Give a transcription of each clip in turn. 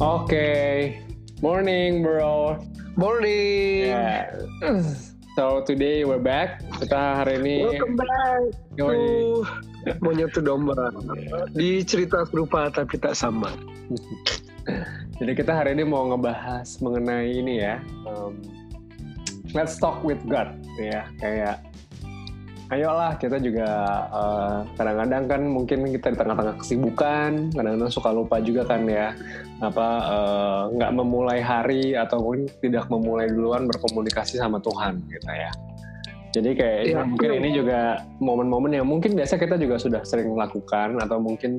Okay. Morning, bro. Morning. Yeah. So today we're back. Kita hari ini Welcome back Yoi. to Monyet Domba. Di cerita serupa tapi tak sama. Jadi kita hari ini mau ngebahas mengenai ini ya. um, let's talk with God ya. Kayak ayolah kita juga uh, kadang-kadang kan mungkin kita di tengah-tengah kesibukan, kadang-kadang suka lupa juga kan ya apa uh, nggak memulai hari atau mungkin tidak memulai duluan berkomunikasi sama Tuhan gitu ya. Jadi kayak Iya, mungkin ini juga momen-momen yang mungkin biasa kita juga sudah sering lakukan atau mungkin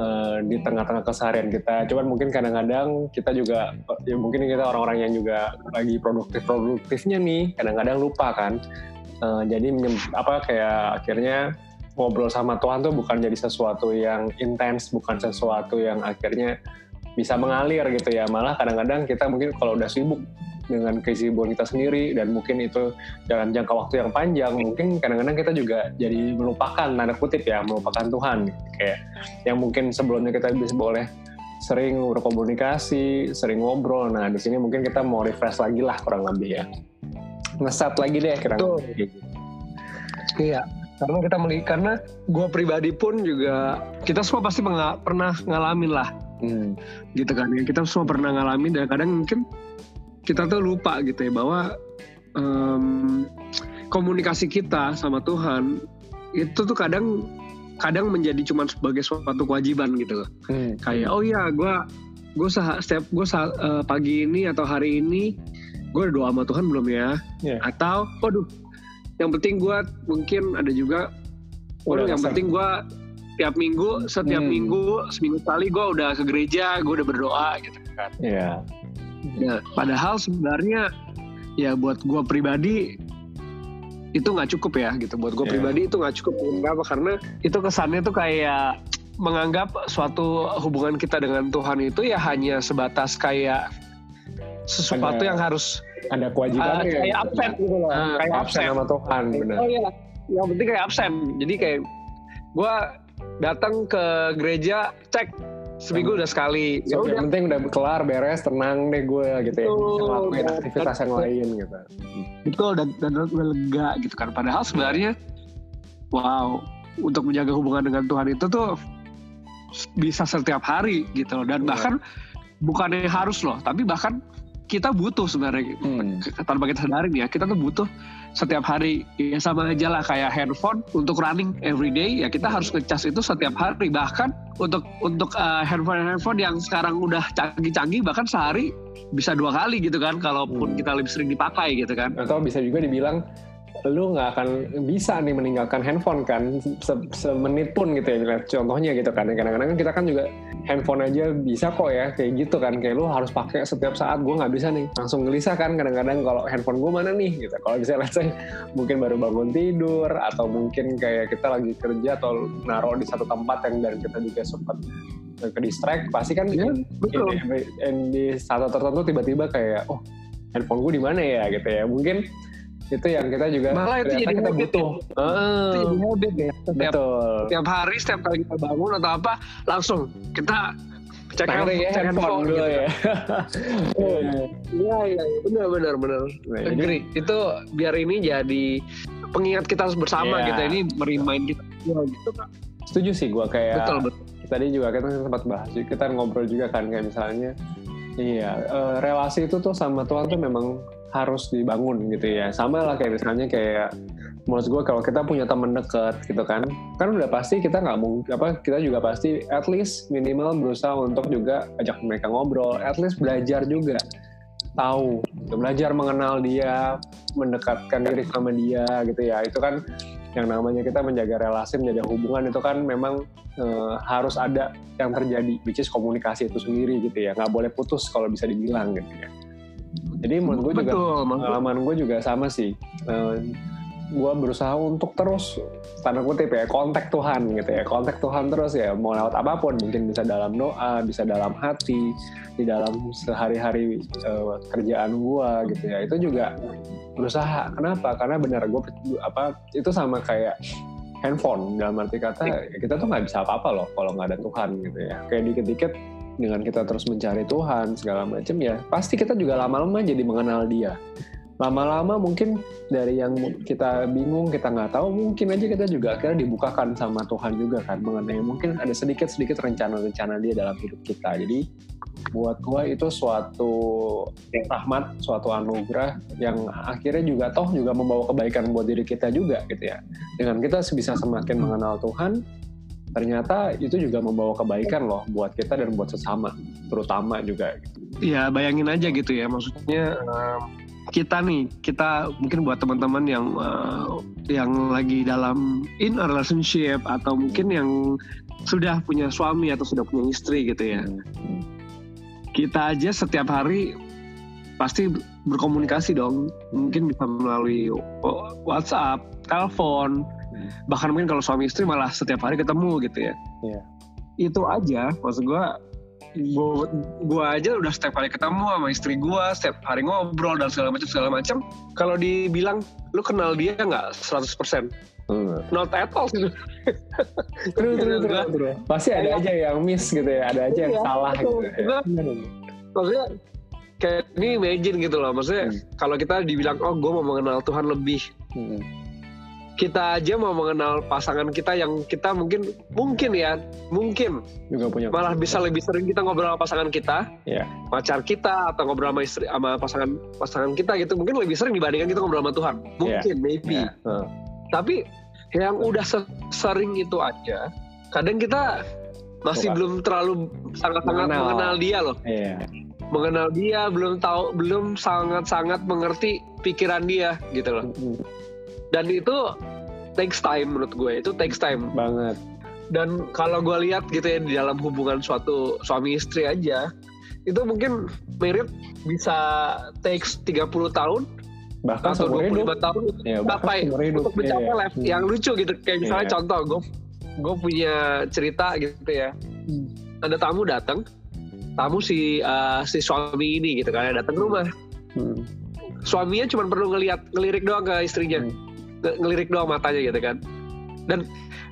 eh, di tengah-tengah keseharian kita. Cuman mungkin kadang-kadang kita juga ya mungkin kita orang-orang yang juga lagi produktif-produktifnya nih, kadang-kadang lupa kan. Eh, jadi apa kayak akhirnya ngobrol sama Tuhan tuh bukan jadi sesuatu yang intens, bukan sesuatu yang akhirnya bisa mengalir gitu ya. Malah kadang-kadang kita mungkin kalau udah sibuk dengan kesibukan kita sendiri dan mungkin itu dalam jangka waktu yang panjang mungkin kadang-kadang kita juga jadi melupakan tanda kutip ya melupakan Tuhan. Kayak yang mungkin sebelumnya kita bisa boleh sering berkomunikasi sering ngobrol. Nah di sini mungkin kita mau refresh lagi lah kurang lebih ya ngeset lagi deh lebih Iya. Karena kita melihat karena gue pribadi pun juga kita semua pasti pernah ngalamin lah hmm. gitu kan ya kita semua pernah ngalamin dan kadang mungkin kita tuh lupa gitu ya bahwa em, komunikasi kita sama Tuhan itu tuh kadang kadang menjadi cuma sebagai suatu kewajiban gitu loh. Hmm. kayak oh iya gue gue setiap gue pagi ini atau hari ini gue udah doa sama Tuhan belum ya Iya. atau waduh yang penting gue mungkin ada juga waduh Udah yang penting gue tiap minggu setiap Hmm. minggu seminggu sekali gue udah ke gereja gue udah berdoa gitu kan Iya. Ya, padahal sebenarnya ya buat gue pribadi itu nggak cukup ya gitu. Buat gue Iya. pribadi itu nggak cukup. Kenapa? Karena itu kesannya tuh kayak menganggap suatu hubungan kita dengan Tuhan itu ya hanya sebatas kayak sesuatu Ada- yang harus ada uh, kewajiban kayak absen gitu loh. Ah, kayak absen absen. sama Tuhan benar Oh iya, yang penting kayak absen. Jadi kayak gue datang ke gereja cek seminggu udah sekali. Ya So, udah yang penting udah kelar beres tenang deh gue gitu ya ngelakuin aktivitas yang lain gitu betul dan, dan udah lega gitu kan padahal sebenarnya wow untuk menjaga hubungan dengan Tuhan itu tuh bisa setiap hari gitu loh dan Iya. bahkan bukannya harus loh tapi bahkan kita butuh sebenarnya Hmm. tanpa kita sadarin ya kita tuh butuh setiap hari ya sama aja lah kayak handphone untuk running every day ya kita harus ngecas itu setiap hari bahkan untuk untuk uh, handphone handphone yang sekarang udah canggih-canggih bahkan sehari bisa dua kali gitu kan kalaupun Hmm. kita lebih sering dipakai gitu kan atau bisa juga dibilang lu nggak akan bisa nih meninggalkan handphone kan se- semenit pun gitu ya contohnya gitu kan. Kadang-kadang kan kita kan juga handphone aja bisa kok ya kayak gitu kan. Kayak lu harus pakai setiap saat gue nggak bisa nih. Langsung gelisah kan kadang-kadang kalau handphone gue mana nih gitu. Kalau bisa let's say mungkin baru bangun tidur atau mungkin kayak kita lagi kerja atau naruh di satu tempat yang dan kita juga sempat ke distract pasti kan Ya, betul. in, in- di saat tertentu tiba-tiba kayak oh handphone gue di mana ya? Gitu ya. Mungkin itu yang kita juga Malah itu jadi kita habit butuh Heeh, Itu jadi habit ya. Setiap, betul setiap hari, setiap kali kita bangun atau apa, langsung kita cek ya cek handphone dulu gitu. ya Iya, iya, iya. benar, benar, benar. Jadi- Agree. Itu biar ini jadi pengingat kita bersama Iya. gitu. Ini merimain kita gitu kan. setuju sih gue kayak Betul, betul. tadi juga kita sempat bahas kita ngobrol juga kan kayak misalnya iya eh, relasi itu tuh sama Tuhan tuh memang harus dibangun gitu ya. Sama lah kayak misalnya kayak menurut gue kalau kita punya teman deket gitu kan kan udah pasti kita nggak mungkin apa kita juga pasti at least minimal berusaha untuk juga ajak mereka ngobrol at least belajar juga. Tahu belajar mengenal dia mendekatkan diri sama dia gitu ya. Itu kan yang namanya kita menjaga relasi menjaga hubungan itu kan memang eh, harus ada yang terjadi which is komunikasi itu sendiri gitu ya. Nggak boleh putus kalau bisa dibilang gitu ya jadi menurut gue juga Betul, pengalaman gue juga sama sih. Eh, gue berusaha untuk terus tanda kutip ya kontak Tuhan gitu ya. Kontak Tuhan terus ya mau lewat apa pun. Mungkin bisa dalam doa bisa dalam hati di dalam sehari-hari eh, kerjaan gue gitu ya. Itu juga berusaha. Kenapa? Karena benar gue apa itu sama kayak handphone. Dalam arti kata ya kita tuh nggak bisa apa-apa loh kalau nggak ada Tuhan gitu ya. Kayak dikit-dikit dengan kita terus mencari Tuhan segala macam ya pasti kita juga lama-lama jadi mengenal Dia. Lama-lama mungkin dari yang kita bingung kita nggak tahu mungkin aja kita juga akhirnya dibukakan sama Tuhan juga kan mengenai mungkin ada sedikit-sedikit rencana-rencana dia dalam hidup kita. Jadi buat gua itu suatu rahmat suatu anugerah yang akhirnya juga toh juga membawa kebaikan buat diri kita juga gitu ya. Dengan kita bisa semakin mengenal Tuhan ternyata itu juga membawa kebaikan loh buat kita dan buat sesama terutama juga Iya bayangin aja gitu ya. Maksudnya kita nih kita mungkin buat teman-teman yang uh, yang lagi dalam in a relationship atau mungkin yang sudah punya suami atau sudah punya istri gitu ya. Kita aja setiap hari pasti berkomunikasi dong. Mungkin bisa melalui WhatsApp, telepon bahkan mungkin kalau suami istri malah setiap hari ketemu gitu ya. Yeah. Itu aja maksud gue gue aja udah setiap hari ketemu sama istri gue setiap hari ngobrol dan segala macam segala macam kalau dibilang lu kenal dia nggak 100% Hmm. Not at all sih. terus, terus, terus, Pasti ada aja yang miss gitu ya, ada aja yang iya, salah gitu. Ya. Maksudnya kayak ini imagine gitu loh. Maksudnya hmm. kalau kita dibilang oh gue mau mengenal Tuhan lebih, hmm kita aja mau mengenal pasangan kita yang kita mungkin mungkin ya mungkin juga punya malah bisa lebih sering kita ngobrol sama pasangan kita yeah. pacar kita atau ngobrol sama istri sama pasangan pasangan kita gitu mungkin lebih sering dibandingkan kita ngobrol sama Tuhan mungkin yeah. maybe yeah. Uh. tapi yang udah sering itu aja kadang kita masih Bukan. belum terlalu sangat-sangat mengenal. mengenal dia loh yeah. mengenal dia belum tahu belum sangat-sangat mengerti pikiran dia gitu loh mm -hmm dan itu takes time menurut gue itu takes time banget dan kalau gue lihat gitu ya di dalam hubungan suatu suami istri aja itu mungkin merit bisa takes 30 tahun bahkan atau 25 hidup. tahun ya, sampai untuk mencapai ya, ya. yang lucu gitu kayak misalnya ya. contoh gue gue punya cerita gitu ya hmm. ada tamu datang tamu si uh, si suami ini gitu kan datang rumah hmm. suaminya cuma perlu ngelihat ngelirik doang ke istrinya hmm ngelirik doang matanya gitu kan dan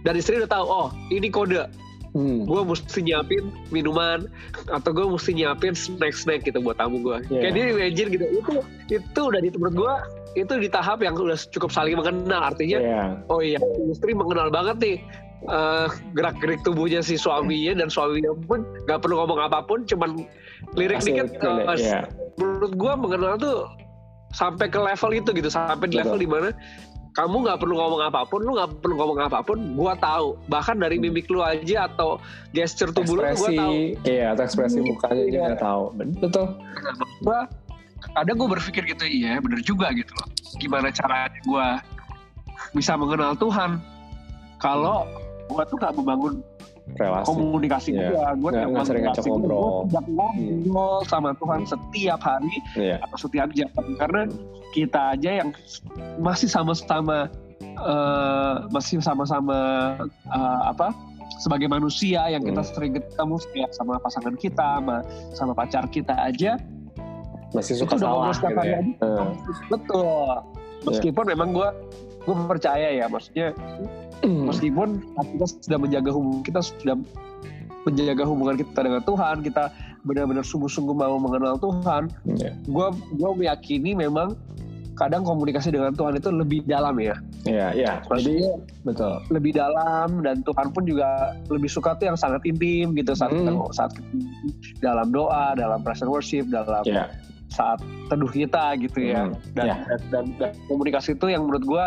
dan istri udah tahu oh ini kode hmm. gue mesti nyiapin minuman atau gue mesti nyiapin snack snack gitu buat tamu gue yeah. kayak dia imagine gitu itu itu udah di tempat gue itu di tahap yang udah cukup saling mengenal artinya yeah. oh iya istri mengenal banget nih uh, gerak gerik tubuhnya si suaminya dan suaminya pun nggak perlu ngomong apa pun cuman lirik Asik, dikit uh, yeah. menurut gue mengenal tuh sampai ke level itu gitu sampai di level di mana kamu nggak perlu ngomong apa pun, lu nggak perlu ngomong apa pun, gua tahu. Bahkan dari hmm. mimik lu aja atau gesture tubuh ekspresi, lu, gua tahu. Iya, atau ekspresi hmm, mukanya iya. juga tahu. Betul. Gua ada gue berpikir gitu, iya bener juga gitu loh. Gimana caranya gue bisa mengenal Tuhan kalau gue tuh gak membangun relasi komunikasi yeah. gue gue nggak, nggak sering ngajak ngobrol gue ngobrol yeah. sama Tuhan setiap hari yeah. atau setiap jam karena kita aja yang masih sama-sama uh, masih sama-sama uh, apa sebagai manusia yang kita hmm. sering ketemu setiap sama pasangan kita sama sama pacar kita aja masih suka salah gitu ya. Hmm. betul iya. meskipun yeah. memang gue gue percaya ya maksudnya Hmm. Meskipun kita sudah menjaga hubungan kita sudah menjaga hubungan kita dengan Tuhan, kita benar-benar sungguh-sungguh mau mengenal Tuhan. Yeah. Gue gue meyakini memang kadang komunikasi dengan Tuhan itu lebih dalam ya. Iya, iya. Lebih betul. Lebih dalam dan Tuhan pun juga lebih suka tuh yang sangat intim gitu saat hmm. kita saat dalam doa, dalam present worship, dalam yeah. saat teduh kita gitu ya. Hmm. Dan, yeah. dan, dan, dan komunikasi itu yang menurut gue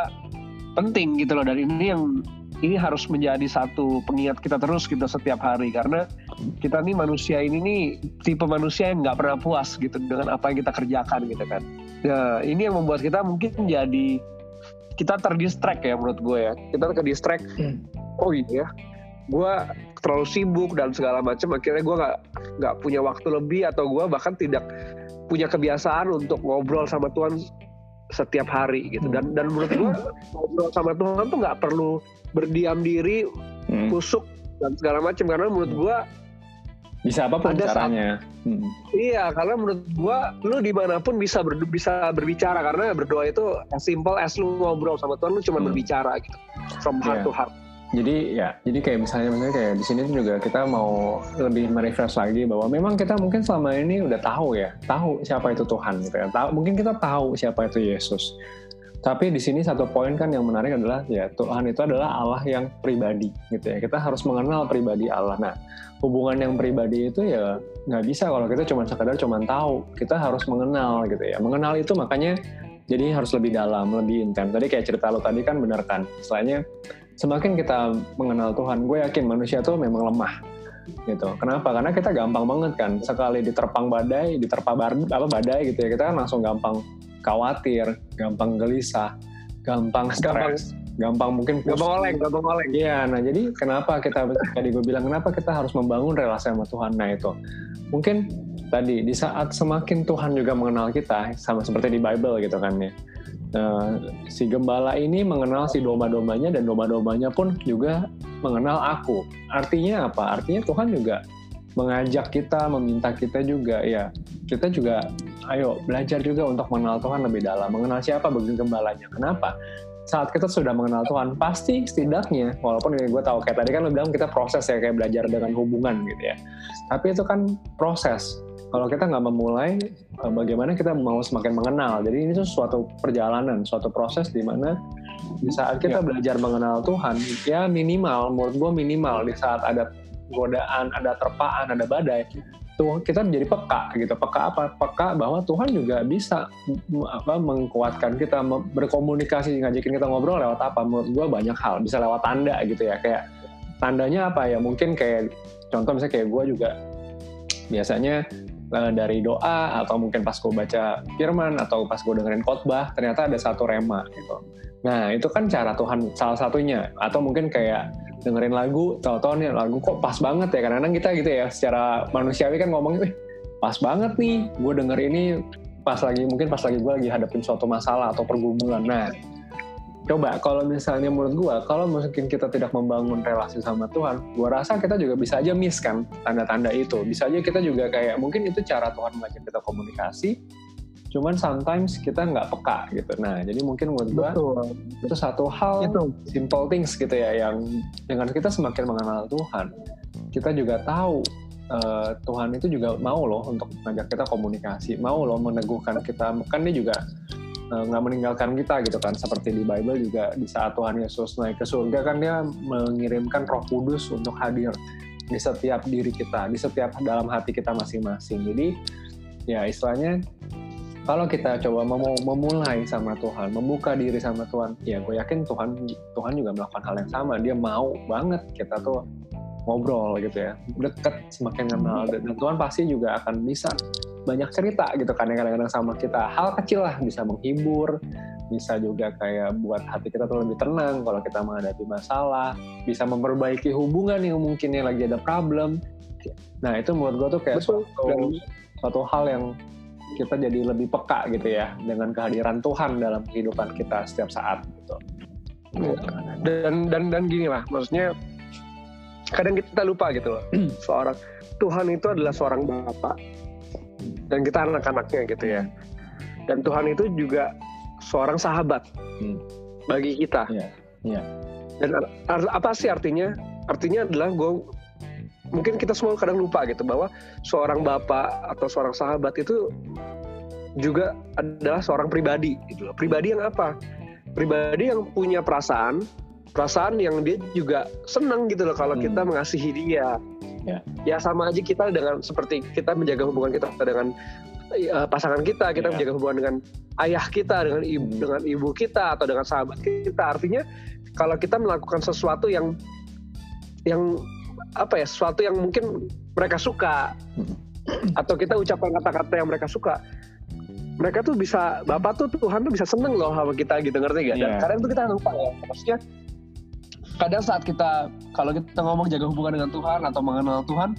penting gitu loh dan ini yang ini harus menjadi satu pengingat kita terus kita setiap hari karena kita nih manusia ini nih tipe manusia yang nggak pernah puas gitu dengan apa yang kita kerjakan gitu kan. Nah ini yang membuat kita mungkin jadi kita terdistract ya menurut gue ya kita ke distract hmm. oh iya gue terlalu sibuk dan segala macam akhirnya gue nggak nggak punya waktu lebih atau gue bahkan tidak punya kebiasaan untuk ngobrol sama Tuhan setiap hari gitu dan dan menurut gua ngobrol sama Tuhan tuh nggak perlu berdiam diri hmm. kusuk dan segala macam karena menurut gua bisa apa pun ada caranya hmm. iya karena menurut gua lu di mana pun bisa ber, bisa berbicara karena berdoa itu as simple as lu ngobrol sama Tuhan lu cuma hmm. berbicara gitu from heart yeah. to heart jadi ya jadi kayak misalnya misalnya kayak di sini juga kita mau lebih merefresh lagi bahwa memang kita mungkin selama ini udah tahu ya tahu siapa itu Tuhan gitu ya. Tahu mungkin kita tahu siapa itu Yesus. Tapi di sini satu poin kan yang menarik adalah ya Tuhan itu adalah Allah yang pribadi gitu ya. Kita harus mengenal pribadi Allah. Nah hubungan yang pribadi itu ya nggak bisa kalau kita cuma sekadar cuma tahu. Kita harus mengenal gitu ya. Mengenal itu makanya jadi harus lebih dalam lebih intens. Tadi kayak cerita lo tadi kan benar kan? Istilahnya semakin kita mengenal Tuhan, gue yakin manusia tuh memang lemah gitu. Kenapa? Karena kita gampang banget kan sekali diterpang badai, diterpa bar, apa badai gitu ya, kita kan langsung gampang khawatir, gampang gelisah, gampang stres, gampang, mungkin pusing. gampang oleng, gampang oleng. Iya, nah jadi kenapa kita tadi gue bilang kenapa kita harus membangun relasi sama Tuhan? Nah itu mungkin tadi di saat semakin Tuhan juga mengenal kita sama seperti di Bible gitu kan ya Nah, si gembala ini mengenal si domba-dombanya dan domba-dombanya pun juga mengenal aku. Artinya apa? Artinya Tuhan juga mengajak kita, meminta kita juga ya. Kita juga ayo belajar juga untuk mengenal Tuhan lebih dalam, mengenal siapa bagi gembalanya. Kenapa? Saat kita sudah mengenal Tuhan, pasti setidaknya, walaupun gue tahu kayak tadi kan lo bilang kita proses ya kayak belajar dengan hubungan gitu ya. Tapi itu kan proses kalau kita nggak memulai, eh, bagaimana kita mau semakin mengenal? Jadi ini tuh suatu perjalanan, suatu proses di mana di saat kita ya. belajar mengenal Tuhan, ya minimal, menurut gue minimal di saat ada godaan, ada terpaan, ada badai, tuh kita menjadi peka gitu. Peka apa? Peka bahwa Tuhan juga bisa apa mengkuatkan kita berkomunikasi, ngajakin kita ngobrol lewat apa? Menurut gue banyak hal, bisa lewat tanda gitu ya. Kayak tandanya apa ya? Mungkin kayak contoh misalnya kayak gue juga biasanya dari doa atau mungkin pas gue baca firman atau pas gue dengerin khotbah ternyata ada satu rema gitu. Nah itu kan cara Tuhan salah satunya. Atau mungkin kayak dengerin lagu tahu-tahu nih lagu kok pas banget ya. Kadang-kadang kita gitu ya secara manusiawi kan ngomongnya pas banget nih gue denger ini pas lagi mungkin pas lagi gue lagi hadapin suatu masalah atau pergumulan. Nah coba kalau misalnya menurut gue kalau mungkin kita tidak membangun relasi sama Tuhan gue rasa kita juga bisa aja miss kan tanda-tanda itu. Bisa aja kita juga kayak mungkin itu cara Tuhan mengajak kita komunikasi cuman sometimes kita nggak peka gitu. Nah jadi mungkin menurut gue itu satu hal itu. simple things gitu ya yang dengan kita semakin mengenal Tuhan kita juga tahu uh, Tuhan itu juga mau loh untuk mengajak kita komunikasi mau loh meneguhkan kita. Kan dia juga nggak meninggalkan kita gitu kan. Seperti di Bible juga di saat Tuhan Yesus naik ke surga kan dia mengirimkan Roh Kudus untuk hadir di setiap diri kita di setiap dalam hati kita masing-masing. Jadi ya istilahnya kalau kita coba mem memulai sama Tuhan membuka diri sama Tuhan ya gue yakin Tuhan Tuhan juga melakukan hal yang sama. Dia mau banget kita tuh ngobrol gitu ya deket semakin kenal. Dan Tuhan pasti juga akan bisa banyak cerita gitu kan yang kadang-kadang sama kita hal kecil lah bisa menghibur bisa juga kayak buat hati kita tuh lebih tenang kalau kita menghadapi masalah bisa memperbaiki hubungan yang mungkin yang lagi ada problem nah itu menurut gue tuh kayak Betul. suatu, suatu hal yang kita jadi lebih peka gitu ya dengan kehadiran Tuhan dalam kehidupan kita setiap saat gitu. Dan dan dan gini lah, maksudnya kadang kita lupa gitu loh. seorang Tuhan itu adalah seorang bapak dan kita anak-anaknya gitu ya dan Tuhan itu juga seorang sahabat hmm. bagi kita yeah. Yeah. dan apa sih artinya artinya adalah gue mungkin kita semua kadang lupa gitu bahwa seorang bapak atau seorang sahabat itu juga adalah seorang pribadi gitu loh pribadi yang apa pribadi yang punya perasaan perasaan yang dia juga senang gitu loh kalau hmm. kita mengasihi dia ya. ya sama aja kita dengan seperti kita menjaga hubungan kita dengan uh, pasangan kita kita ya. menjaga hubungan dengan ayah kita dengan ibu hmm. dengan ibu kita atau dengan sahabat kita artinya kalau kita melakukan sesuatu yang yang apa ya sesuatu yang mungkin mereka suka hmm. atau kita ucapkan kata-kata yang mereka suka mereka tuh bisa bapak tuh Tuhan tuh bisa seneng loh sama kita gitu ngerti gak? Dan yeah. kadang tuh kita lupa ya maksudnya kadang saat kita kalau kita ngomong jaga hubungan dengan Tuhan atau mengenal Tuhan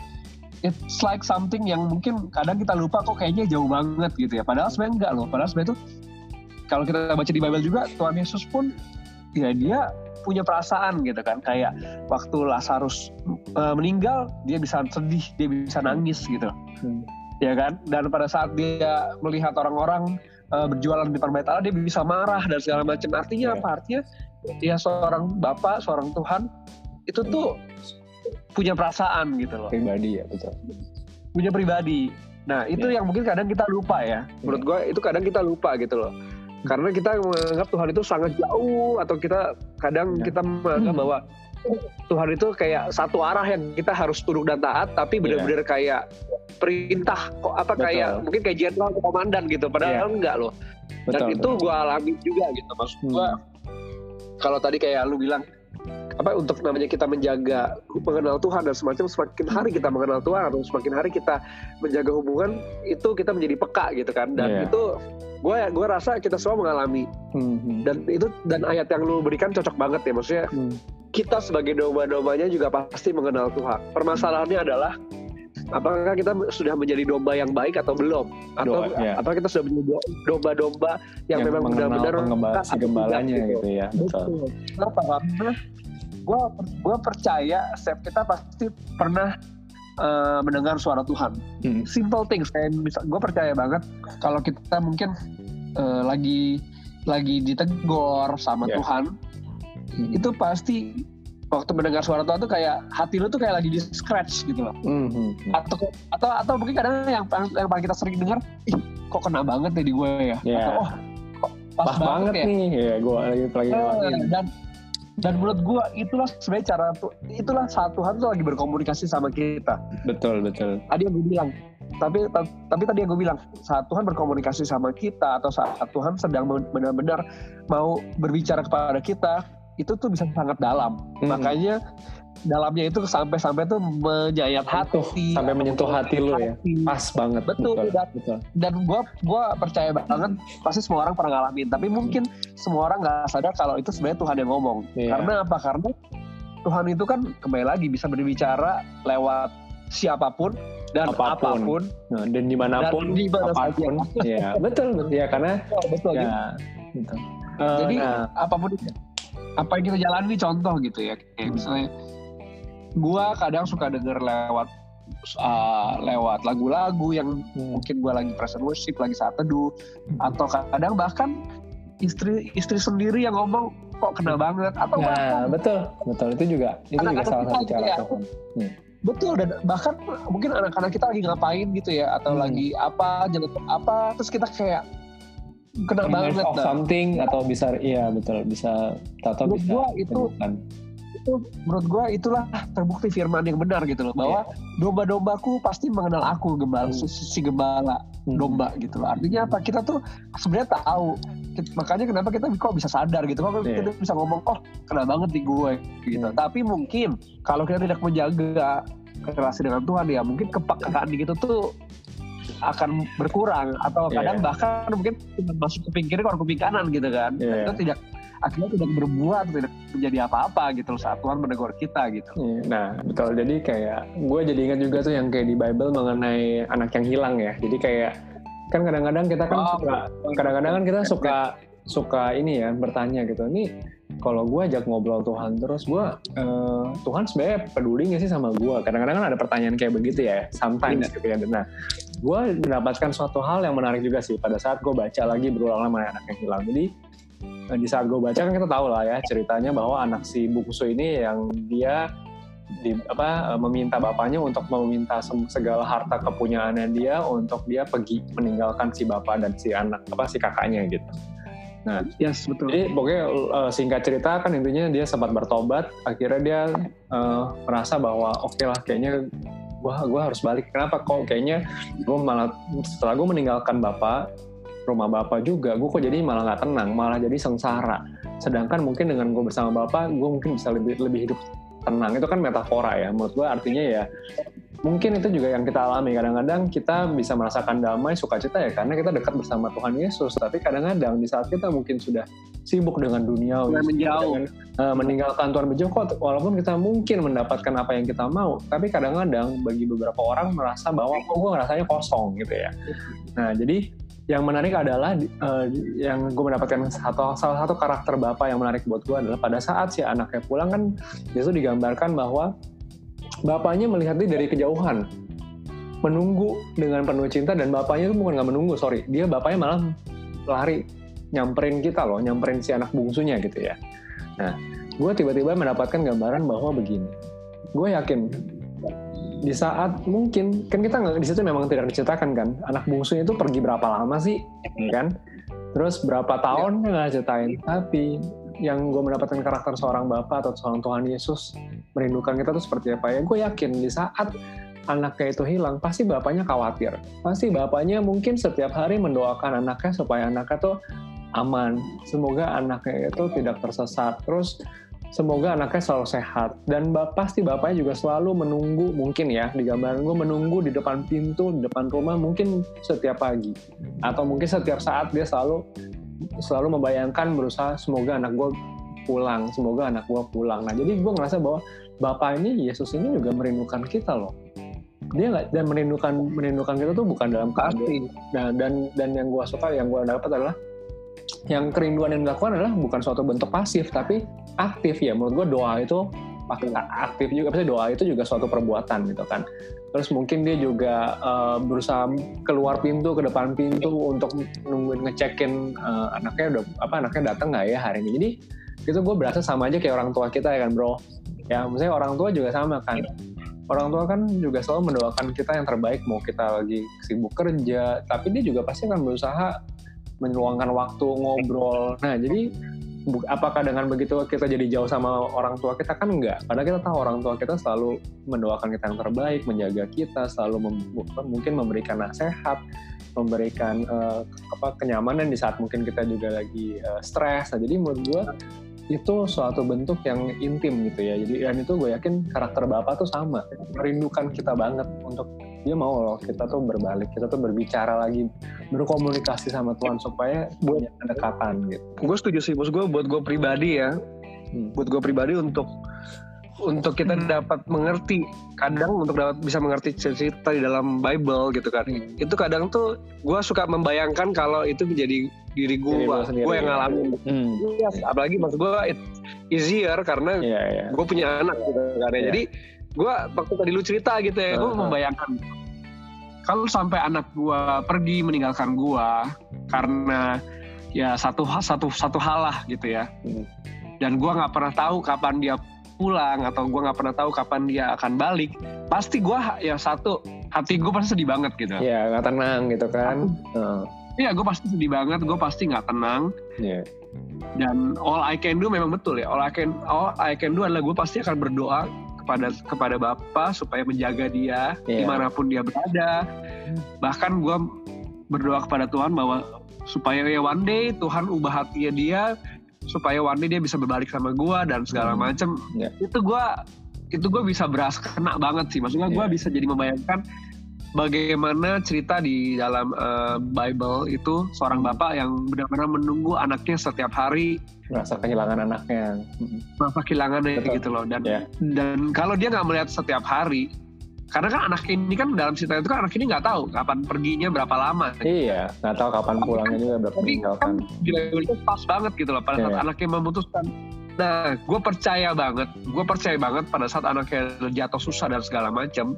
it's like something yang mungkin kadang kita lupa kok kayaknya jauh banget gitu ya. Padahal sebenarnya enggak loh. Padahal sebenarnya itu kalau kita baca di Bible juga Tuhan Yesus pun ya dia punya perasaan gitu kan. Kayak waktu Lazarus uh, meninggal dia bisa sedih dia bisa nangis gitu. Hmm. ya kan? Dan pada saat dia melihat orang-orang uh, berjualan di Allah dia bisa marah dan segala macam. Artinya yeah. apa? Artinya ya seorang bapak seorang Tuhan itu tuh punya perasaan gitu loh pribadi ya betul punya pribadi nah itu ya. yang mungkin kadang kita lupa ya menurut gue itu kadang kita lupa gitu loh karena kita menganggap Tuhan itu sangat jauh atau kita kadang ya. kita menganggap hmm. bahwa Tuhan itu kayak satu arah yang kita harus tunduk dan taat tapi iya. benar-benar yeah. kayak perintah kok apa Betul. kayak mungkin kayak jenderal atau komandan gitu padahal yeah. enggak loh Betul, dan itu gue alami juga gitu maksud gue hmm. Kalau tadi kayak lu bilang apa untuk namanya kita menjaga mengenal Tuhan dan semacam semakin hari kita mengenal Tuhan atau semakin hari kita menjaga hubungan itu kita menjadi peka gitu kan dan yeah. itu gue gue rasa kita semua mengalami hmm. dan itu dan ayat yang lu berikan cocok banget ya maksudnya hmm. kita sebagai domba-dombanya juga pasti mengenal Tuhan permasalahannya adalah apakah kita sudah menjadi domba yang baik atau belum atau Doa, ya. apakah kita sudah menjadi domba-domba yang, yang memang benar-benar si gembalanya gitu. gitu ya betul. Kenapa? Karena gue gue percaya setiap kita pasti pernah uh, mendengar suara Tuhan. Hmm. Simple things kayak misal gue percaya banget kalau kita mungkin uh, lagi lagi ditegur sama yeah. Tuhan hmm. itu pasti waktu mendengar suara Tuhan tuh kayak hati lu tuh kayak lagi di scratch gitu loh. Mm-hmm. Atau atau atau mungkin kadang yang yang paling kita sering dengar, ih kok kena banget ya di gue ya. Yeah. Atau oh kok pas, pas banget, banget ya. nih, ya gue lagi lagi uh, dan dan menurut gue itulah sebenarnya cara tuh itulah saat Tuhan tuh lagi berkomunikasi sama kita. Betul betul. Tadi yang gue bilang, tapi tapi tadi yang gue bilang saat Tuhan berkomunikasi sama kita atau saat Tuhan sedang benar-benar mau berbicara kepada kita itu tuh bisa sangat dalam. Hmm. Makanya dalamnya itu sampai-sampai tuh menyayat hati sampai menyentuh hati lu ya. pas banget. Betul betul, dan, betul. dan gue gua percaya banget pasti semua orang pernah ngalamin. Tapi mungkin semua orang nggak sadar kalau itu sebenarnya Tuhan yang ngomong. Yeah. karena apa? Karena Tuhan itu kan kembali lagi bisa berbicara lewat siapa pun dan apa pun, apa pun. Nah, dan di mana pun dan di mana apa pun. Ya betul betul. Ya karena oh, betul. ya, gitu. Uh, jadi nah, apa pun itu apa yang kita jalani contoh gitu ya kayak misalnya gua kadang suka denger lewat uh, lewat lagu-lagu yang hmm. mungkin gua lagi present worship lagi saat teduh hmm. atau kadang bahkan istri istri sendiri yang ngomong kok kena banget atau nah, bahkan betul betul itu juga itu juga salah satu cara ya, hmm. betul dan bahkan mungkin anak-anak kita lagi ngapain gitu ya atau hmm. lagi apa jalan apa terus kita kayak kena banget of something atau bisa iya betul bisa tato bisa gua itu itu menurut gue itulah terbukti firman yang benar gitu loh bahwa yeah. domba-dombaku pasti mengenal aku gembala hmm. si gembala hmm. domba gitu loh artinya apa kita tuh sebenarnya tahu makanya kenapa kita kok bisa sadar gitu kok yeah. kita bisa ngomong oh kena banget di gue gitu hmm. tapi mungkin kalau kita tidak menjaga relasi dengan Tuhan ya mungkin kepekaan gitu tuh akan berkurang atau yeah. kadang bahkan mungkin masuk ke pinggirnya kalau ke kanan gitu kan yeah. itu tidak akhirnya tidak berbuat tidak menjadi apa-apa gitu loh saat Tuhan menegur kita gitu. Yeah. Nah betul jadi kayak gue jadi ingat juga tuh yang kayak di Bible mengenai anak yang hilang ya. Jadi kayak kan kadang-kadang kita kan oh, suka kadang-kadang kan kita suka suka ini ya bertanya gitu. Ini kalau gue ajak ngobrol Tuhan terus gue uh, Tuhan sebenarnya peduli gak sih sama gue kadang-kadang kan ada pertanyaan kayak begitu ya sometimes yeah. gitu ya nah gue mendapatkan suatu hal yang menarik juga sih pada saat gue baca lagi berulang lama anak yang hilang jadi di saat gue baca kan kita tahu lah ya ceritanya bahwa anak si bungsu ini yang dia di apa meminta bapaknya untuk meminta segala harta kepunyaannya dia untuk dia pergi meninggalkan si bapak dan si anak apa si kakaknya gitu. Nah, yes betul. Jadi pokoknya uh, singkat cerita kan intinya dia sempat bertobat, akhirnya dia uh, merasa bahwa oke okay lah kayaknya gua gua harus balik. Kenapa kok kayaknya gue malah setelah gue meninggalkan bapak rumah bapak juga gue kok jadi malah nggak tenang malah jadi sengsara sedangkan mungkin dengan gue bersama bapak gue mungkin bisa lebih lebih hidup tenang itu kan metafora ya menurut gue artinya ya mungkin itu juga yang kita alami. Kadang-kadang kita bisa merasakan damai sukacita ya karena kita dekat bersama Tuhan Yesus. Tapi kadang-kadang di saat kita mungkin sudah sibuk dengan dunia menjauh. dengan, uh, meninggalkan Tuhan berjauh walaupun kita mungkin mendapatkan apa yang kita mau tapi kadang-kadang bagi beberapa orang merasa bahwa kok gue rasanya kosong gitu ya. Nah jadi yang menarik adalah uh, yang gue mendapatkan satu salah satu karakter bapak yang menarik buat gue adalah pada saat si anaknya pulang kan itu digambarkan bahwa bapaknya melihat dia dari kejauhan menunggu dengan penuh cinta dan bapaknya itu bukan nggak menunggu sorry dia bapaknya malah lari nyamperin kita loh nyamperin si anak bungsunya gitu ya Nah, gue tiba-tiba mendapatkan gambaran bahwa begini. Gue yakin di saat mungkin kan kita nggak di situ memang tidak diceritakan kan anak bungsunya itu pergi berapa lama sih kan terus berapa tahun ya. nggak ceritain tapi yang gue mendapatkan karakter seorang bapak atau seorang Tuhan Yesus merindukan kita tuh seperti apa ya? Gue yakin di saat anaknya itu hilang pasti bapaknya khawatir. Pasti bapaknya mungkin setiap hari mendoakan anaknya supaya anaknya tuh aman. Semoga anaknya itu tidak tersesat. Terus semoga anaknya selalu sehat. Dan pasti bapaknya juga selalu menunggu mungkin ya di gambaran gue menunggu di depan pintu di depan rumah mungkin setiap pagi. Atau mungkin setiap saat dia selalu selalu membayangkan berusaha semoga anak gue pulang semoga anak gue pulang. Nah jadi gue ngerasa bahwa bapak ini Yesus ini juga merindukan kita loh. Dia nggak dan merindukan merindukan kita tuh bukan dalam keadaan nah, dan dan yang gue suka yang gue dapat adalah yang kerinduan yang dilakukan adalah bukan suatu bentuk pasif tapi aktif ya. Menurut gue doa itu aktif juga pasti doa itu juga suatu perbuatan gitu kan. Terus mungkin dia juga uh, berusaha keluar pintu ke depan pintu untuk nungguin ngecekin uh, anaknya udah apa anaknya datang nggak ya hari ini. Jadi itu gue berasa sama aja kayak orang tua kita ya kan bro ya misalnya orang tua juga sama kan. Orang tua kan juga selalu mendoakan kita yang terbaik mau kita lagi sibuk kerja tapi dia juga pasti akan berusaha meluangkan waktu ngobrol. Nah jadi apakah dengan begitu kita jadi jauh sama orang tua kita? Kan enggak. Karena kita tahu orang tua kita selalu mendoakan kita yang terbaik menjaga kita selalu mem mungkin memberikan nasihat memberikan uh, apa kenyamanan di saat mungkin kita juga lagi uh, stres. Nah jadi menurut gue itu suatu bentuk yang intim gitu ya. Jadi dan itu gue yakin karakter bapak tuh sama. Merindukan kita banget untuk dia mau loh kita tuh berbalik kita tuh berbicara lagi berkomunikasi sama Tuhan supaya punya kedekatan gitu. Gue setuju sih. Bos gue buat gue pribadi ya. Hmm. buat gue pribadi untuk untuk kita hmm. dapat mengerti kadang untuk dapat bisa mengerti cerita di dalam Bible gitu kan hmm. itu kadang tuh gue suka membayangkan kalau itu menjadi diri gue gue yang ngalamin hmm. ya, apalagi maksud gue easier karena yeah, yeah. gue punya anak gitu kan yeah. jadi gue waktu tadi lu cerita gitu ya uh -huh. gue membayangkan kalau sampai anak gue pergi meninggalkan gue karena ya satu satu satu hal lah gitu ya hmm. dan gue nggak pernah tahu kapan dia pulang atau gue nggak pernah tahu kapan dia akan balik pasti gue ya satu hati gue pasti sedih banget gitu. Ya nggak tenang gitu kan. Iya gue pasti sedih banget gue pasti nggak tenang. Yeah. dan all I can do memang betul ya all I can all I can do adalah gue pasti akan berdoa kepada kepada Bapak supaya menjaga dia yeah. di mana pun dia berada. Bahkan gue berdoa kepada Tuhan bahwa supaya ya one day Tuhan ubah hati dia supaya day dia bisa berbalik sama gue dan segala hmm. macem yeah. itu gue itu gue bisa berasa kena banget sih maksudnya gue yeah. bisa jadi membayangkan bagaimana cerita di dalam uh, Bible itu seorang bapak yang benar-benar menunggu anaknya setiap hari merasa kehilangan anaknya merasa kehilangannya Betul. gitu loh dan yeah. dan kalau dia nggak melihat setiap hari karena kan anak ini kan dalam cerita itu kan anak ini nggak tahu kapan perginya berapa lama. Iya, nggak tahu kapan pulangnya kan, juga berapa meninggalkan. Kan itu pas banget gitu loh pada saat yeah. anaknya memutuskan. Nah, gue percaya banget, gue percaya banget pada saat anaknya jatuh susah dan segala macam,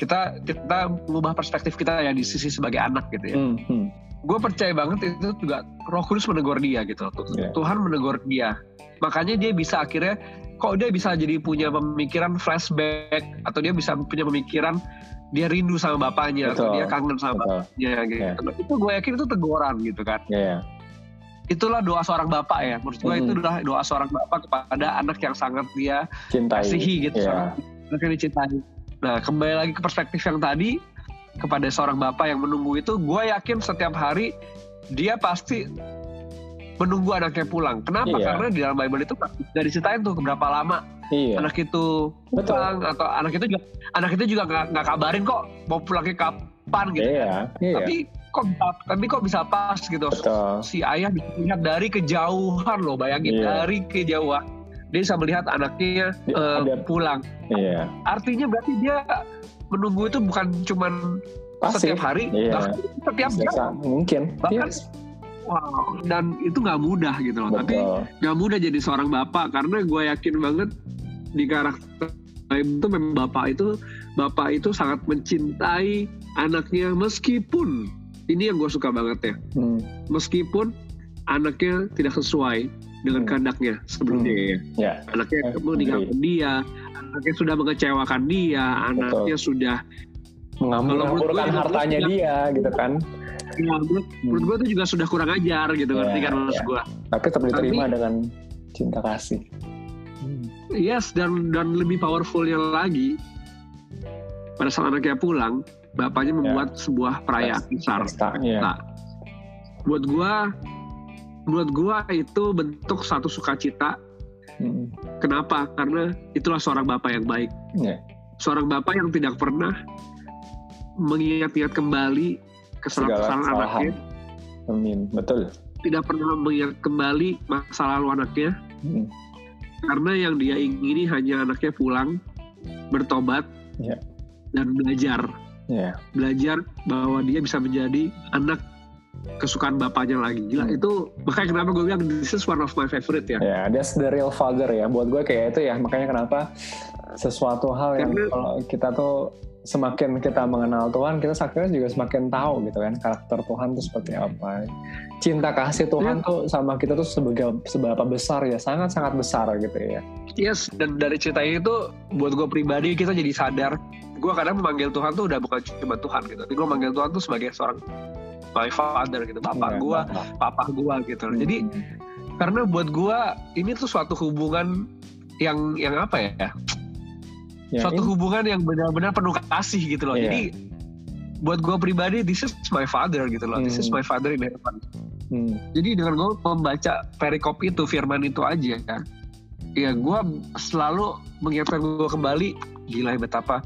kita kita mengubah perspektif kita ya di sisi sebagai anak gitu ya. Mm -hmm. Gue percaya banget itu juga Roh Kudus menegur dia gitu. Yeah. Tuhan menegur dia. Makanya dia bisa akhirnya kok dia bisa jadi punya pemikiran flashback atau dia bisa punya pemikiran dia rindu sama bapaknya Betul. atau dia kangen sama Betul. bapaknya gitu. Yeah. Itu gue yakin itu teguran gitu kan. Yeah. Itulah doa seorang bapak ya. Menurut gue mm. itu adalah doa seorang bapak kepada anak yang sangat dia Cintai. kasihi gitu. Yeah. Sangat yang dicintai. Nah kembali lagi ke perspektif yang tadi kepada seorang bapak yang menunggu itu, gue yakin setiap hari dia pasti menunggu anaknya pulang. Kenapa? Iya. Karena di dalam Bible itu nggak diceritain tuh berapa lama iya. anak itu pulang Betul. atau anak itu juga anak itu juga nggak kabarin kok mau pulangnya kapan gitu. Iya. Kan. Iya. Tapi kok tapi kok bisa pas gitu. Betul. Si ayah bisa melihat dari kejauhan loh, bayangin iya. dari kejauhan dia bisa melihat anaknya uh, pulang. Iya. Artinya berarti dia menunggu itu bukan cuman setiap hari, iya. bahkan setiap jam. Mungkin. Bahkan yes wow dan itu nggak mudah gitu loh Betul. tapi nggak mudah jadi seorang bapak karena gue yakin banget di karakter itu memang bapak itu bapak itu sangat mencintai anaknya meskipun ini yang gue suka banget ya hmm. meskipun anaknya tidak sesuai dengan Hmm. kehendaknya sebelumnya ya. Ya, Anaknya Eh, meninggalkan dia, anaknya sudah mengecewakan dia, anaknya sudah ya, hartanya dia gitu kan. Ya, menurut, menurut gue itu juga sudah kurang ajar gitu Ya, ngerti kan maksud ya. gue. Tapi tetap diterima Tapi- dengan cinta kasih. Yes dan dan lebih powerfulnya lagi pada saat anaknya pulang, bapaknya membuat sebuah perayaan besar. Ya. Nah, buat gua buat gua itu bentuk satu sukacita. Hmm. Kenapa? Karena itulah seorang bapak yang baik. Ya. Seorang bapak yang tidak pernah mengingat-ingat kembali kesalahan anaknya. Amin. Betul. tidak pernah mengingat kembali masa lalu anaknya, Hmm. karena yang dia ingini hanya anaknya pulang, bertobat, Ya. dan belajar. Ya. Belajar bahwa dia bisa menjadi anak kesukaan bapaknya lagi. Gila, Hmm. itu makanya kenapa gue bilang this is one of my favorite ya. Ya, that's the real father ya. Buat gue kayak itu ya. Makanya kenapa sesuatu hal yang Karena- kalau kita tuh semakin kita mengenal Tuhan, kita akhirnya juga semakin tahu gitu kan karakter Tuhan tuh seperti apa. Cinta kasih Tuhan tuh sama kita tuh sebagai seberapa besar ya, sangat sangat besar gitu ya. Yes, dan dari cerita ini tuh buat gue pribadi kita jadi sadar. Gue kadang memanggil Tuhan tuh udah bukan cuma Tuhan gitu. Tapi gue manggil Tuhan tuh sebagai seorang my father gitu, bapak Ya, gue, papa gue gitu. Hmm. Jadi karena buat gue ini tuh suatu hubungan yang yang apa ya? Ya, suatu ini- hubungan yang benar-benar penuh kasih gitu loh. Iya. Jadi buat gue pribadi this is my father gitu loh. This is Hmm. my father in heaven. hmm, Jadi dengan gue membaca perikop itu, firman itu aja kan, ya gue selalu mengingatkan gue kembali, gila ya betapa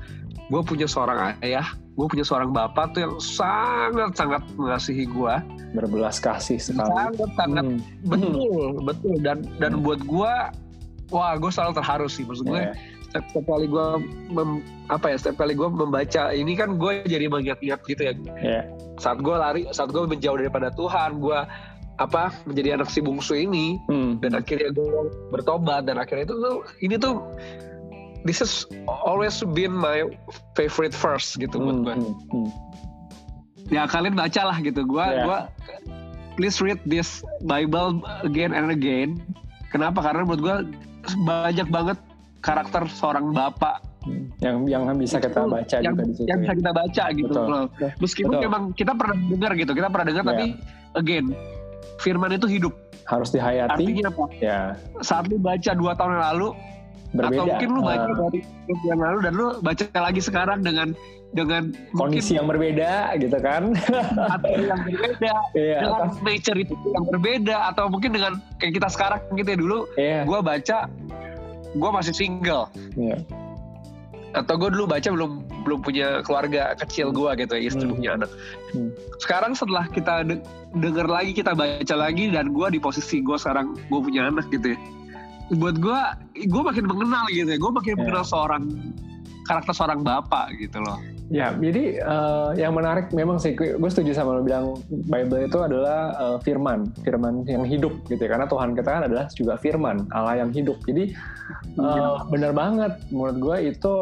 gue punya seorang ayah, gue punya seorang bapak tuh yang sangat-sangat mengasihi gue, berbelas kasih sekali. sangat-sangat Hmm. betul, betul dan dan Hmm. buat gue, wah gue selalu terharu sih, maksud gue Ya, setiap, kali gue mem- apa ya, setiap kali gue membaca ini kan gue jadi mengingat-ingat gitu ya, ya, saat gue lari, saat gue menjauh daripada Tuhan, gue apa menjadi anak si bungsu ini hmm, dan akhirnya gue bertobat dan akhirnya itu tuh ini tuh this is always been my favorite verse gitu buat hmm, gue. hmm, hmm. Ya kalian bacalah gitu. Gue Yeah. gua please read this Bible again and again. Kenapa? Karena menurut gue banyak banget karakter seorang bapak Hmm. yang yang bisa kita baca yang, juga di situ. yang bisa ya. kita baca gitu Betul. loh. Meskipun Betul. memang kita pernah dengar gitu, kita pernah dengar Yeah. tapi again firman itu hidup. Harus dihayati. Artinya apa? Ya, Saat lu baca dua tahun yang lalu berbeda. atau mungkin lu baca Ah, dari minggu yang lalu dan lu baca lagi sekarang dengan dengan kondisi yang berbeda gitu kan. mungkin yang berbeda Iya, dengan apa- nature itu yang berbeda atau mungkin dengan kayak kita sekarang gitu ya dulu iya, gue baca gue masih single iya. atau gue dulu baca belum belum punya keluarga kecil gue gitu ya istri Hmm. punya anak Hmm. sekarang setelah kita de- denger lagi kita baca lagi dan gue di posisi gue sekarang gue punya anak gitu ya buat gue gue makin mengenal gitu ya gue makin Ya. mengenal seorang karakter seorang bapak gitu loh Ya, jadi eh, yang menarik memang sih, gue setuju sama lo bilang Bible itu adalah eh, firman, firman yang hidup gitu ya. Karena Tuhan kita kan adalah juga firman, Allah yang hidup. Jadi Iya. benar banget menurut gue itu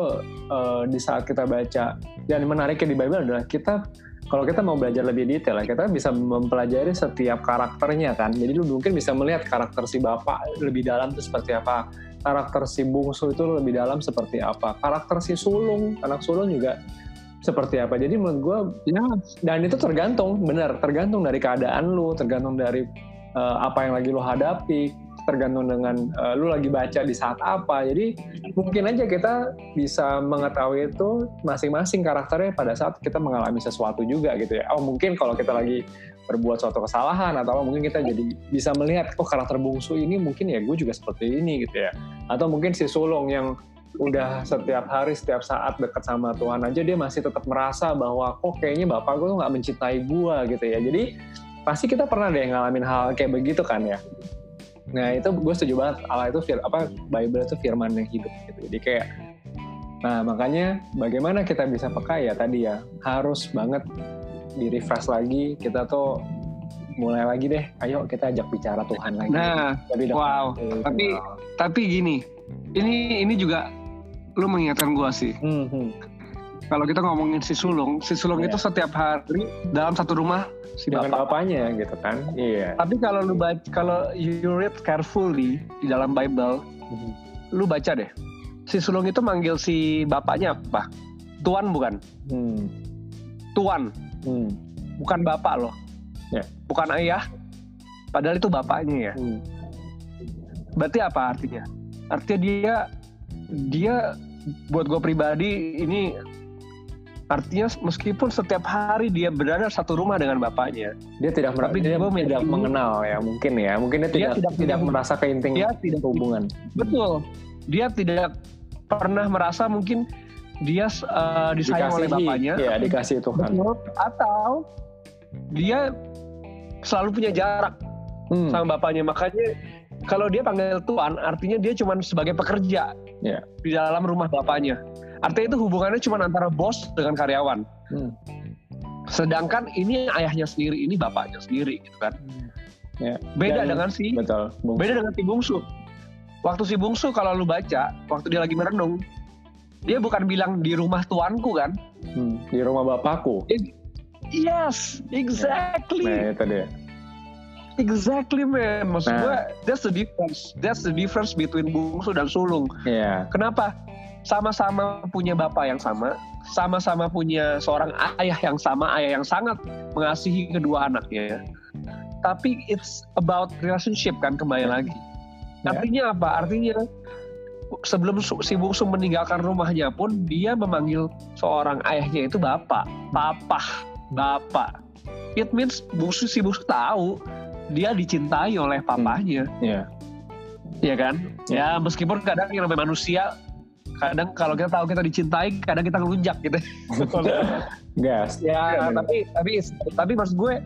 eh, di saat kita baca. Dan menariknya di Bible adalah kita kalau kita mau belajar lebih detail ya, kita bisa mempelajari setiap karakternya kan. Jadi lu mungkin bisa melihat karakter si bapak lebih dalam itu seperti apa. Karakter si bungsu itu lebih dalam seperti apa. Karakter si sulung, anak sulung juga seperti apa. Jadi menurut gue ya. dan itu tergantung benar tergantung dari keadaan lu tergantung dari eh, apa yang lagi lu hadapi tergantung dengan eh, lu lagi baca di saat apa. Jadi mungkin aja kita bisa mengetahui itu masing-masing karakternya pada saat kita mengalami sesuatu juga gitu ya. Oh mungkin kalau kita lagi berbuat suatu kesalahan atau mungkin kita jadi bisa melihat oh karakter bungsu ini mungkin ya gue juga seperti ini gitu ya. Atau mungkin si sulung yang udah setiap hari setiap saat dekat sama Tuhan aja dia masih tetap merasa bahwa kok kayaknya bapak gue tuh nggak mencintai gue gitu ya jadi pasti kita pernah deh ngalamin hal kayak begitu kan ya nah itu gue setuju banget Allah itu fir, apa Bible itu firman yang hidup gitu jadi kayak nah makanya bagaimana kita bisa peka ya tadi ya harus banget di refresh lagi kita tuh mulai lagi deh ayo kita ajak bicara Tuhan lagi nah dekat. wow. Tapi- tapi gini ini ini juga lu mengingatkan gue sih Hmm, hmm. kalau kita ngomongin si sulung, si sulung Iya. itu setiap hari dalam satu rumah si dengan bapak. bapaknya gitu kan iya Tapi kalau lu baca, kalau you read carefully di dalam Bible, Mhm. lu baca deh. Si sulung itu manggil si bapaknya apa? Tuan bukan? hmm. Tuan, Hmm. bukan bapak loh. Ya. Bukan ayah. Padahal itu bapaknya ya. Hmm. Berarti apa artinya? Artinya dia dia buat gue pribadi ini artinya meskipun setiap hari dia berada satu rumah dengan bapaknya, dia tidak mer- Tapi dia gua tidak mengenal ya mungkin ya. Mungkin dia Dia tidak tidak tidak, merasa keinting dia tidak hubungan. Betul. Dia tidak pernah merasa mungkin dia eh, disayang oleh bapaknya, ya dikasih Tuhan. Atau dia selalu punya jarak Hmm. sama bapaknya. Makanya kalau dia panggil tuan, artinya dia cuma sebagai pekerja Iya. di dalam rumah bapaknya. Artinya itu hubungannya cuma antara bos dengan karyawan. Hmm. Sedangkan ini ayahnya sendiri, ini bapaknya sendiri, gitu kan. Ya. Beda Dan- dengan si, betul beda dengan si bungsu. Waktu si bungsu kalau lu baca, waktu dia lagi merenung, dia bukan bilang di rumah tuanku kan? Hmm. di rumah bapakku Yes, exactly. nah itu dia Exactly man, maksud Nah. gue that's the difference, that's the difference between bungsu dan sulung. Iya. Kenapa? Sama-sama punya bapak yang sama, sama-sama punya seorang ayah yang sama, ayah yang sangat mengasihi kedua anaknya. Tapi it's about relationship kan kembali lagi. Ya. Artinya apa? Artinya sebelum si bungsu meninggalkan rumahnya pun dia memanggil seorang ayahnya itu bapak, papa, bapak. It means bungsu si bungsu tahu dia dicintai oleh papanya. Iya. Iya kan? Ya meskipun kadang yang namanya manusia kadang kalau kita tahu kita dicintai kadang kita ngelunjak gitu. gas ya tapi tapi tapi maksud gue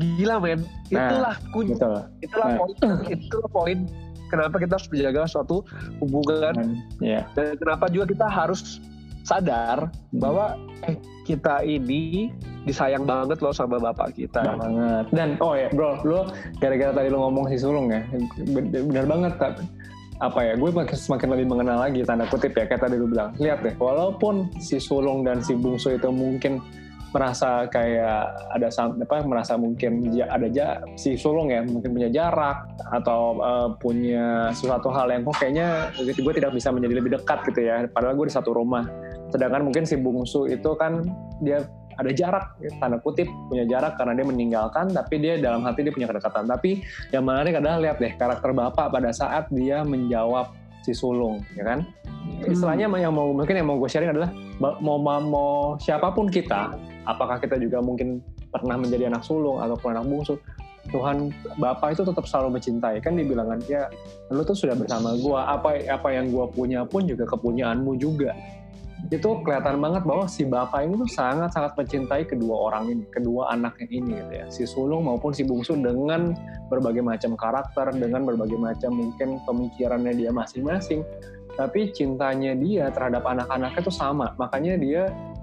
gila men Nah, itulah kunci betul itulah nah. poin itulah poin kenapa kita harus menjaga suatu hubungan Dan, Iya. dan kenapa juga kita harus sadar bahwa eh kita ini disayang banget loh sama bapak kita. banget. Dan oh ya bro lu gara-gara tadi lu ngomong si sulung ya ben- benar banget tak apa ya gue makin semakin lebih mengenal lagi tanda kutip ya kayak tadi lu bilang. Lihat deh walaupun si sulung dan si bungsu itu mungkin merasa kayak ada apa merasa mungkin ada ja, si sulung ya mungkin punya jarak atau eh, punya sesuatu hal yang kok kayaknya gue tidak bisa menjadi lebih dekat gitu ya. Padahal gue di satu rumah sedangkan mungkin si bungsu itu kan dia ada jarak tanda kutip punya jarak karena dia meninggalkan tapi dia dalam hati dia punya kedekatan. Tapi yang menarik adalah lihat deh karakter bapak pada saat dia menjawab si sulung ya kan? Istilahnya yang mau mungkin yang mau gue sharing adalah mau mau, siapa pun kita apakah kita juga mungkin pernah menjadi anak sulung ataupun anak bungsu Tuhan Bapak itu tetap selalu mencintai. Kan dibilang kan ya lu tuh sudah bersama gua apa apa yang gua punya pun juga kepunyaanmu juga itu kelihatan banget bahwa si bapak ini tuh sangat sangat mencintai kedua orang ini kedua anaknya ini gitu ya. Si sulung maupun si bungsu dengan berbagai macam karakter dengan berbagai macam mungkin pemikirannya dia masing-masing. Tapi cintanya dia terhadap anak-anaknya itu sama. Makanya dia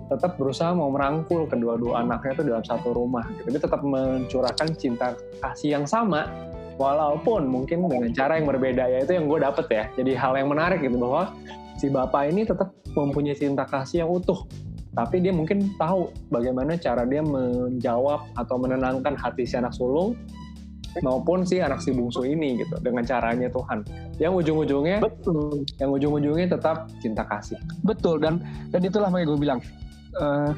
tetap berusaha mau merangkul kedua-dua anaknya itu dalam satu rumah gitu. Dia tetap mencurahkan cinta kasih yang sama walaupun mungkin dengan cara yang berbeda ya itu yang gue dapet ya. Jadi hal yang menarik gitu bahwa si bapak ini tetap mempunyai cinta kasih yang utuh. Tapi dia mungkin tahu bagaimana cara dia menjawab atau menenangkan hati si anak sulung maupun si anak si bungsu ini gitu dengan caranya Tuhan. Yang ujung-ujungnya Betul. yang ujung-ujungnya tetap cinta kasih. Betul dan dan itulah makanya gue bilang eh,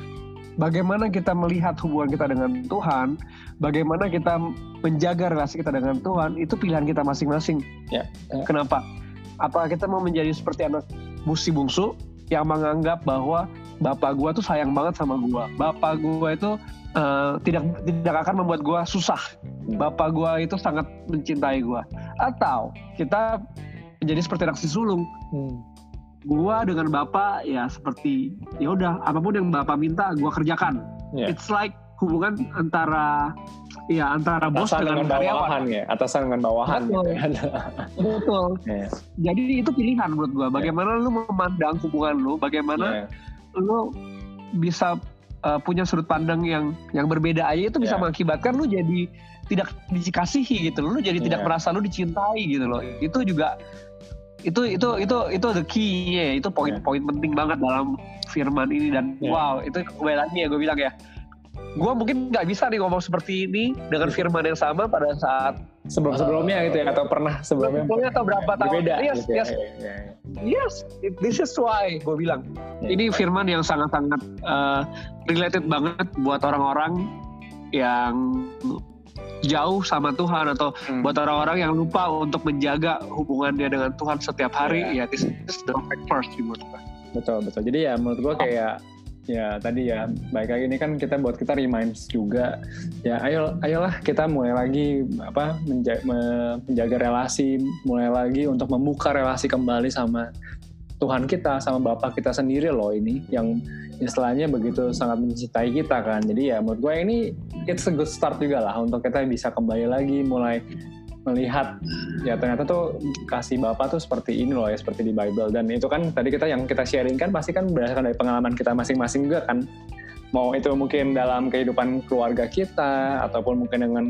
bagaimana kita melihat hubungan kita dengan Tuhan, bagaimana kita menjaga relasi kita dengan Tuhan itu pilihan kita masing-masing. Ya, ya. Kenapa? Apa kita mau menjadi seperti anak busi bungsu yang menganggap bahwa bapak gua tuh sayang banget sama gua, bapak gua itu eh, tidak tidak akan membuat gua susah, bapak gua itu sangat mencintai gua, atau kita menjadi seperti anak si sulung gua dengan bapak ya seperti ya udah apa pun yang bapak minta gua kerjakan. Ya. It's like hubungan antara ya antara bos dengan, dengan karyawan. bawahan ya atasan dengan bawahan Betul. gitu. Betul. Ya, Jadi itu pilihan menurut gua. Bagaimana lu memandang hubungan lu, bagaimana ya. lu bisa uh, punya sudut pandang yang yang berbeda aja itu bisa Ya. mengakibatkan lu jadi tidak dikasihi gitu. Lu jadi tidak Ya. merasa lu dicintai gitu loh. Itu juga itu itu itu itu the key-nya itu poin-poin penting banget dalam firman ini dan Yeah. wow itu kembali lagi ya gue bilang ya gue mungkin nggak bisa nih ngomong seperti ini dengan firman yang sama pada saat sebelum sebelumnya gitu ya atau pernah sebelumnya sebelumnya atau berapa tahun berbeda yes gitu ya. yes Iya, iya, iya. yes it- this is why gue bilang Ya. ini firman yang sangat-sangat uh, related banget buat orang-orang yang jauh sama Tuhan atau Hmm. buat orang-orang yang lupa untuk menjaga hubungannya dengan Tuhan setiap hari Iya. ya this is the perfect first menurut gue. betul betul jadi ya menurut gua kayak ya tadi ya baik lagi ini kan kita buat kita reminds juga ya ayo ayolah kita mulai lagi apa menja- me- menjaga relasi mulai lagi untuk membuka relasi kembali sama Tuhan kita sama Bapak kita sendiri loh ini yang istilahnya begitu sangat mencintai kita kan. Jadi ya menurut gue ini it's a good start juga lah untuk kita bisa kembali lagi mulai melihat ya ternyata tuh kasih Bapak tuh seperti ini loh ya seperti di Bible. Dan itu kan tadi kita yang kita sharing kan pasti kan berdasarkan dari pengalaman kita masing-masing juga kan mau itu mungkin dalam kehidupan keluarga kita ataupun mungkin dengan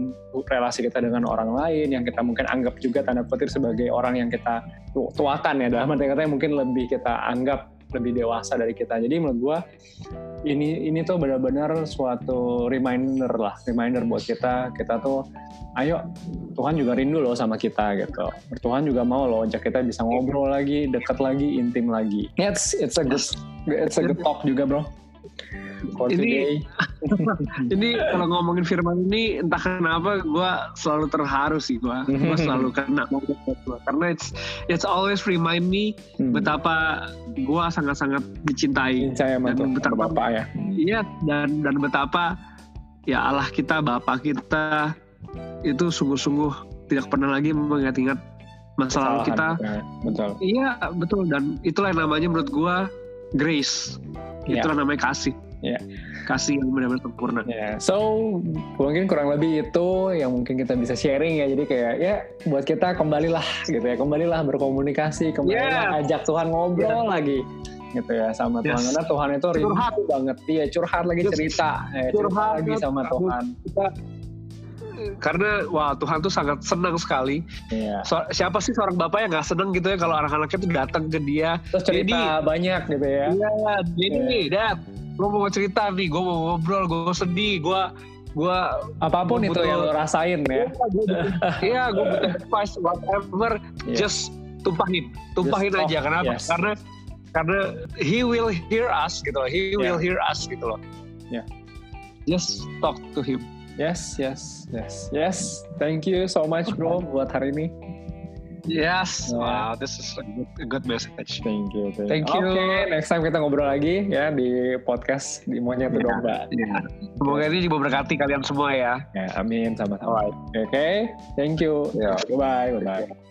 relasi kita dengan orang lain yang kita mungkin anggap juga tanda petir sebagai orang yang kita tu- tuakan ya dalam arti katanya mungkin lebih kita anggap lebih dewasa dari kita. Jadi menurut gua ini ini tuh benar-benar suatu reminder lah reminder buat kita kita tuh ayo Tuhan juga rindu loh sama kita gitu. Tuhan juga mau loh ajak kita bisa ngobrol lagi dekat lagi intim lagi. It's it's a good it's a good talk juga bro Ini- Ini kalau ngomongin firman ini entah kenapa gue selalu terharu sih gue. Gue selalu kena gua. karena it's it's always remind me Hmm. betapa gue sangat-sangat dicintai. sama Dan tuh betapa- bapak ya Iya dan dan betapa ya Allah kita Bapa kita itu sungguh-sungguh tidak pernah lagi mengingat-ingat masa lalu kita. Kesalahan betul Iya betul dan itulah yang namanya menurut gue grace. Iya. Itulah namanya kasih. Iya. Kasih yang benar-benar sempurna. Ya, so mungkin kurang lebih itu yang mungkin kita bisa sharing ya. Jadi kayak ya buat kita kembalilah gitu ya, kembalilah berkomunikasi, kembalilah ajak Tuhan ngobrol lagi gitu ya sama Tuhan Yes. karena Tuhan itu rindu Curhat. banget dia curhat lagi Yes. cerita ya, Curhat. lagi sama Tuhan Kita karena wah Tuhan tuh sangat senang sekali. Iya. So- siapa sih seorang bapak yang nggak senang gitu ya kalau anak-anaknya tuh datang ke dia. terus cerita banyak gitu ya Iya, jadi nih, Dad, gue mau cerita nih, gue mau ngobrol, gue sedih, gue gue apa pun Gua itu butuh- yang lo rasain ya Iya, gue butuh advice whatever, Iya. just tumpahin, tumpahin Just aja. talk, Kenapa? yes. Karena karena he will hear us gitu loh, he will hear us gitu loh. Iya. Just talk to him. yes yes yes yes thank you so much bro buat hari ini Yes, Yeah. wow, this is a good, a good message. Thank you. Thank you. Oke, next time kita ngobrol lagi ya di podcast di Monyet Iya. Domba. Ya. Semoga ini juga berkati kalian semua ya. Ya, amin sama-sama. Oke, thank you. Ya. Bye bye. Bye.